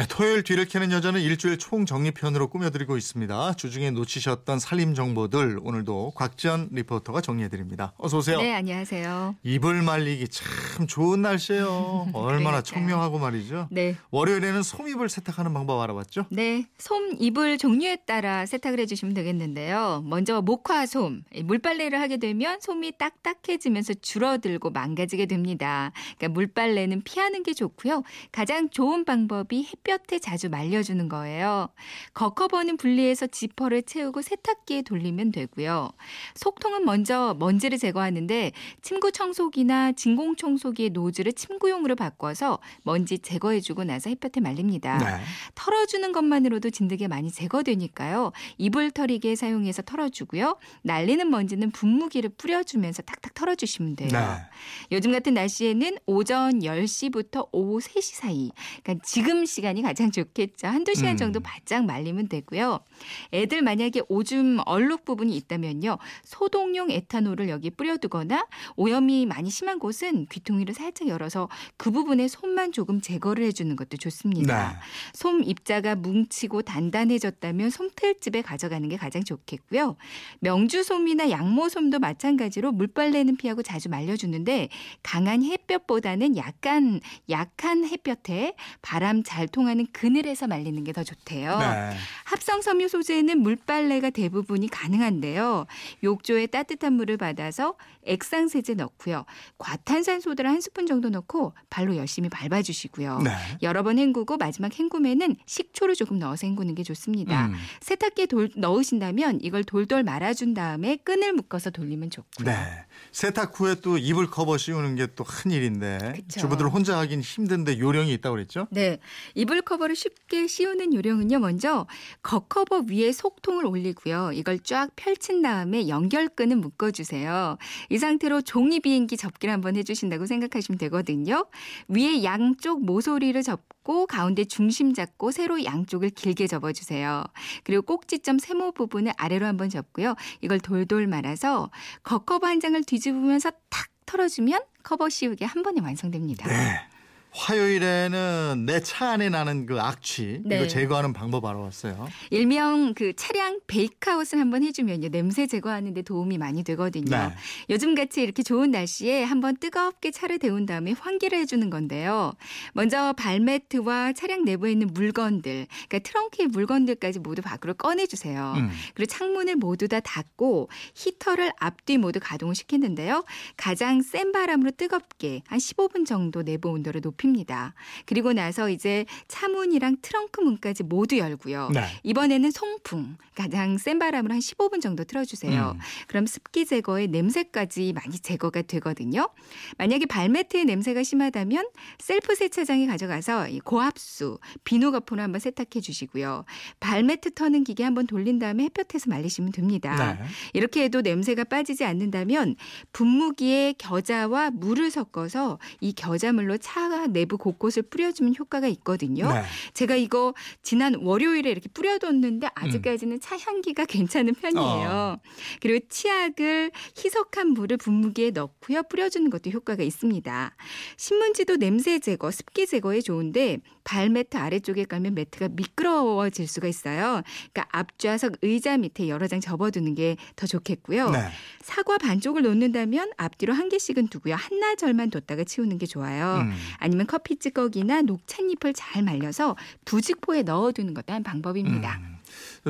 네, 토요일 뒤를 캐는 여자는 일주일 총정리편으로 꾸며드리고 있습니다. 주중에 놓치셨던 살림 정보들 오늘도 곽지연 리포터가 정리해드립니다. 어서 오세요. 네, 안녕하세요. 이불 말리기 참 좋은 날씨예요. 얼마나 청명하고 말이죠. 네. 월요일에는 솜이불 세탁하는 방법 알아봤죠? 네, 솜 이불 종류에 따라 세탁을 해주시면 되겠는데요. 먼저 목화솜, 물빨래를 하게 되면 솜이 딱딱해지면서 줄어들고 망가지게 됩니다. 그러니까 물빨래는 피하는 게 좋고요. 가장 좋은 방법이 햇볕 에 자주 말려주는 거예요. 겉커버는 분리해서 지퍼를 채우고 세탁기에 돌리면 되고요. 속통은 먼저 먼지를 제거하는데 침구 청소기나 진공 청소기의 노즐을 침구용으로 바꿔서 먼지 제거해주고 나서 햇볕에 말립니다. 네. 털어주는 것만으로도 진드기가 많이 제거되니까요. 이불 털이기에 사용해서 털어주고요. 날리는 먼지는 분무기를 뿌려주면서 탁탁 털어주시면 돼요. 네. 요즘 같은 날씨에는 오전 10시부터 오후 3시 사이. 그러니까 지금 시간이 가장 좋겠죠. 한두 시간 음. 정도 바짝 말리면 되고요. 애들 만약에 오줌 얼룩 부분이 있다면요. 소독용 에탄올을 여기 뿌려두거나 오염이 많이 심한 곳은 귀퉁이를 살짝 열어서 그 부분에 솜만 조금 제거를 해주는 것도 좋습니다. 네. 솜 입자가 뭉치고 단단해졌다면 솜틀집에 가져가는 게 가장 좋겠고요. 명주솜이나 양모솜도 마찬가지로 물빨래는 피하고 자주 말려주는데 강한 햇볕보다는 약간 약한 햇볕에 바람 잘 통 하는 그늘에서 말리는 게 더 좋대요. 네. 합성 섬유 소재는 물빨래가 대부분이 가능한데요. 욕조에 따뜻한 물을 받아서 액상 세제 넣고요. 과탄산 소다를 한 스푼 정도 넣고 발로 열심히 밟아 주시고요. 네. 여러 번 헹구고 마지막 헹굼에는 식초를 조금 넣어서 헹구는 게 좋습니다. 음. 세탁기에 돌, 넣으신다면 이걸 돌돌 말아 준 다음에 끈을 묶어서 돌리면 좋고요. 네. 세탁 후에 또 이불 커버 씌우는 게 또 큰 일인데. 주부들 혼자 하긴 힘든데 요령이 있다고 그랬죠? 네. 이불 커버를 쉽게 씌우는 요령은요. 먼저 겉커버 위에 속통을 올리고요. 이걸 쫙 펼친 다음에 연결끈을 묶어주세요. 이 상태로 종이 비행기 접기를 한번 해주신다고 생각하시면 되거든요. 위에 양쪽 모서리를 접고 가운데 중심 잡고 세로 양쪽을 길게 접어주세요. 그리고 꼭지점 세모 부분을 아래로 한번 접고요. 이걸 돌돌 말아서 겉커버 한 장을 뒤집으면서 탁 털어주면 커버 씌우기 한 번에 완성됩니다. 네. 화요일에는 내 차 안에 나는 그 악취 네. 이거 제거하는 방법 알아봤어요. 일명 그 차량 베이크아웃을 한번 해주면요 냄새 제거하는 데 도움이 많이 되거든요. 네. 요즘 같이 이렇게 좋은 날씨에 한번 뜨겁게 차를 데운 다음에 환기를 해주는 건데요. 먼저 발매트와 차량 내부에 있는 물건들, 그러니까 트렁크의 물건들까지 모두 밖으로 꺼내주세요. 음. 그리고 창문을 모두 다 닫고 히터를 앞뒤 모두 가동을 시키는데요. 가장 센 바람으로 뜨겁게 한 15분 정도 내부 온도를 높 입니다. 그리고 나서 이제 차문이랑 트렁크 문까지 모두 열고요. 네. 이번에는 송풍 가장 센 바람으로 한 15분 정도 틀어주세요. 음. 그럼 습기 제거에 냄새까지 많이 제거가 되거든요. 만약에 발매트에 냄새가 심하다면 셀프 세차장에 가져가서 이 고압수 비누 거품을 한번 세탁해 주시고요. 발매트 터는 기계 한번 돌린 다음에 햇볕에서 말리시면 됩니다. 네. 이렇게 해도 냄새가 빠지지 않는다면 분무기에 겨자와 물을 섞어서 이 겨자물로 차 내부 곳곳을 뿌려주면 효과가 있거든요. 네. 제가 이거 지난 월요일에 이렇게 뿌려뒀는데 아직까지는 차 향기가 괜찮은 편이에요. 그리고 치약을 희석한 물을 분무기에 넣고요. 뿌려주는 것도 효과가 있습니다. 신문지도 냄새 제거, 습기 제거에 좋은데 발매트 아래쪽에 깔면 매트가 미끄러워질 수가 있어요. 그러니까 앞좌석 의자 밑에 여러 장 접어두는 게 더 좋겠고요. 네. 사과 반쪽을 놓는다면 앞뒤로 한 개씩은 두고요. 한나절만 뒀다가 치우는 게 좋아요. 음. 아니면 커피 찌꺼기나 녹찻잎을 잘 말려서 부직포에 넣어두는 것도 한 방법입니다. 음.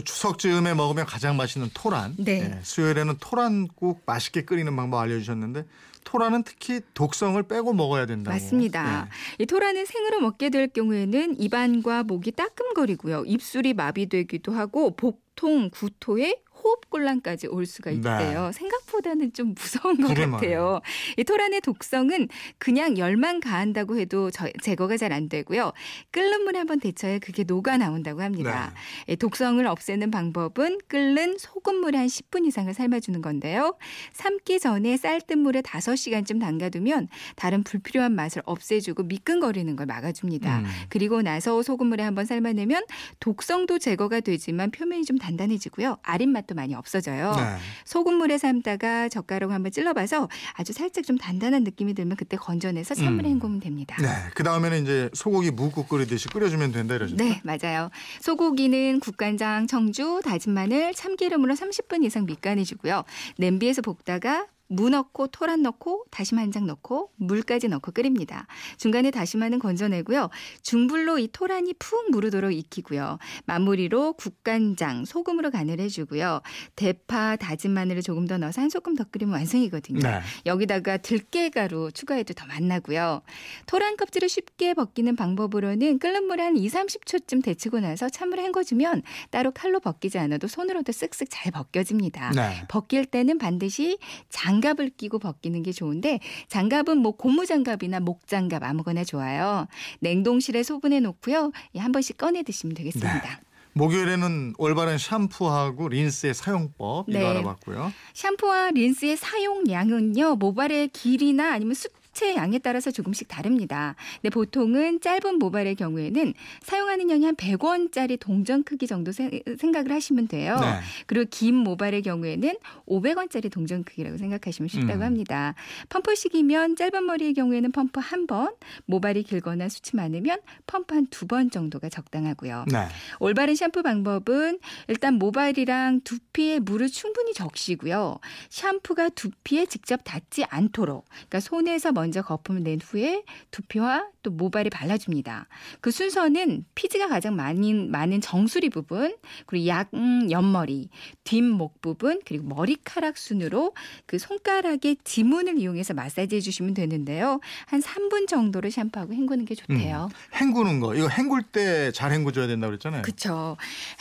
추석 즈음에 먹으면 가장 맛있는 토란. 네. 예, 수요일에는 토란국 맛있게 끓이는 방법 알려주셨는데 토란은 특히 독성을 빼고 먹어야 된다고. 맞습니다. 예. 이 토란을 생으로 먹게 될 경우에는 입안과 목이 따끔거리고요. 입술이 마비되기도 하고 복 통, 구토에 호흡곤란까지 올 수가 있대요. 생각보다는 좀 무서운 것 네. 같아요. 이 토란의 독성은 그냥 열만 가한다고 해도 저- 제거가 잘 안 되고요. 끓는 물에 한번 데쳐야 그게 녹아 나온다고 합니다. 네. 이 독성을 없애는 방법은 끓는 소금물에 한 10분 이상을 삶아주는 건데요. 삶기 전에 쌀뜨 물에 5시간쯤 담가두면 다른 불필요한 맛을 없애주고 미끈거리는 걸 막아줍니다. 음. 그리고 나서 소금물에 한번 삶아내면 독성도 제거가 되지만 표면이 좀 단단해지고요. 아린 맛도 맛도 많이 없어져요. 네. 소금물에 삶다가 젓가락 한번 찔러봐서 아주 살짝 좀 단단한 느낌이 들면 그때 건져내서 찬물에 음. 헹구면 됩니다. 네. 그 다음에는 이제 소고기 묵국 끓이듯이 끓여주면 된다 이러죠. 네, 맞아요. 소고기는 국간장, 청주, 다진 마늘, 참기름으로 30분 이상 밑간해주고요. 냄비에서 볶다가 무 넣고 토란 넣고 다시마 한 장 넣고 물까지 넣고 끓입니다. 중간에 다시마는 건져내고요. 중불로 이 토란이 푹 무르도록 익히고요. 마무리로 국간장, 소금으로 간을 해주고요. 대파, 다진 마늘을 조금 더 넣어서 한 소끔 더 끓이면 완성이거든요. 네. 여기다가 들깨가루 추가해도 더 맛나고요. 토란 껍질을 쉽게 벗기는 방법으로는 끓는 물에 한 2, 30초쯤 데치고 나서 찬물에 헹궈주면 따로 칼로 벗기지 않아도 손으로도 쓱쓱 잘 벗겨집니다. 네. 벗길 때는 반드시 장 갑을 끼고 벗기는 게 좋은데 장갑은 뭐 고무 장갑이나 목 장갑 아무거나 좋아요. 냉동실에 소분해 놓고요. 예, 한 번씩 꺼내 드시면 되겠습니다. 목요일에는 올바른 샴푸하고 린스의 사용법 이거 네. 알아봤고요. 샴푸와 린스의 사용량은요, 모발의 길이나 아니면 수채 양에 따라서 조금씩 다릅니다. 근데 보통은 짧은 모발의 경우에는 사용하는 양이 한 100원짜리 동전 크기 정도 세- 생각을 하시면 돼요. 네. 그리고 긴 모발의 경우에는 500원짜리 동전 크기라고 생각하시면 쉽다고 음. 합니다. 펌프식이면 짧은 머리의 경우에는 펌프 한 번, 모발이 길거나 수치 많으면 펌프 한 두 번 정도가 적당하고요. 네. 올바른 샴푸 방법은 일단 모발이랑 두피에 물을 충분히 적시고요. 샴푸가 두피에 직접 닿지 않도록 그러니까 손에서 먼저 거품을 낸 후에 두피와 또 모발에 발라줍니다. 그 순서는 피지가 가장 많은, 많은 정수리 부분 그리고 약 음, 옆머리, 뒷목 부분 그리고 머리카락 순으로 그 손가락의 지문을 이용해서 마사지 해주시면 되는데요. 한 3분 정도를 샴푸하고 헹구는 게 좋대요. 헹구는 거. 이거 헹굴 때 잘 헹궈줘야 된다고 그랬잖아요. 그렇죠.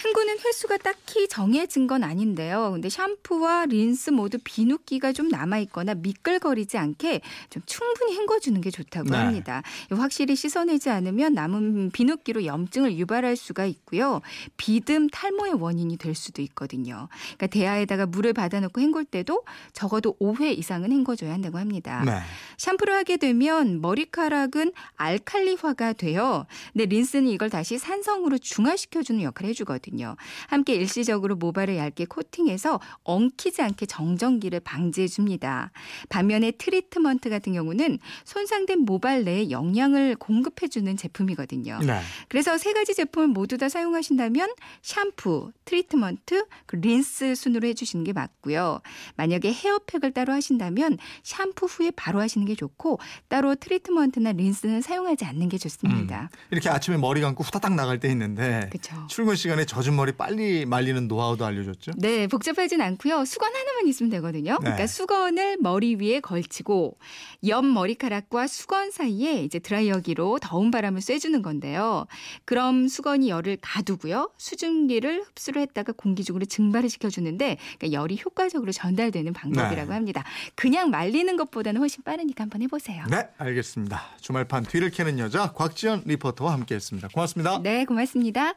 헹구는 횟수가 딱히 정해진 건 아닌데요. 근데 샴푸와 린스 모두 비누기가 좀 남아 있거나 미끌거리지 않게 좀 충분히 헹궈주는 게 좋다고 네. 합니다. 확실히 씻어내지 않으면 남은 비누기로 염증을 유발할 수가 있고요. 비듬 탈모의 원인이 될 수도 있거든요. 그러니까 대야에다가 물을 받아놓고 헹굴 때도 적어도 5회 이상은 헹궈줘야 한다고 합니다. 네. 샴푸를 하게 되면 머리카락은 알칼리화가 돼요. 근데 린스는 이걸 다시 산성으로 중화시켜주는 역할을 해주거든요. 함께 일시적으로 모발을 얇게 코팅해서 엉키지 않게 정전기를 방지해줍니다. 반면에 트리트먼트 같은 경우는 손상된 모발 내에 영양을 공급해주는 제품이거든요. 네. 그래서 세 가지 제품을 모두 다 사용하신다면 샴푸, 트리트먼트, 그 린스 순으로 해주시는 게 맞고요. 만약에 헤어팩을 따로 하신다면 샴푸 후에 바로 하시는 게 좋고 따로 트리트먼트나 린스는 사용하지 않는 게 좋습니다. 이렇게 아침에 머리 감고 후다닥 나갈 때 있는데 그렇죠. 출근 시간에 젖은 머리 빨리 말리는 노하우도 알려줬죠. 네, 복잡하진 않고요. 수건 하나만 있으면 되거든요. 네. 그러니까 수건을 머리 위에 걸치고 옆 머리카락과 수건 사이에 이제 드라이어기로 더운 바람을 쐬주는 건데요. 그럼 수건이 열을 가두고요. 수증기를 흡수를 했다가 공기 중으로 증발을 시켜주는데 그러니까 열이 효과적으로 전달되는 방법이라고 네. 합니다. 그냥 말리는 것보다는 훨씬 빠르니까 한번 해보세요. 네, 알겠습니다. 주말판 뒤를 캐는 여자 곽지연 리포터와 함께했습니다. 고맙습니다. 네, 고맙습니다.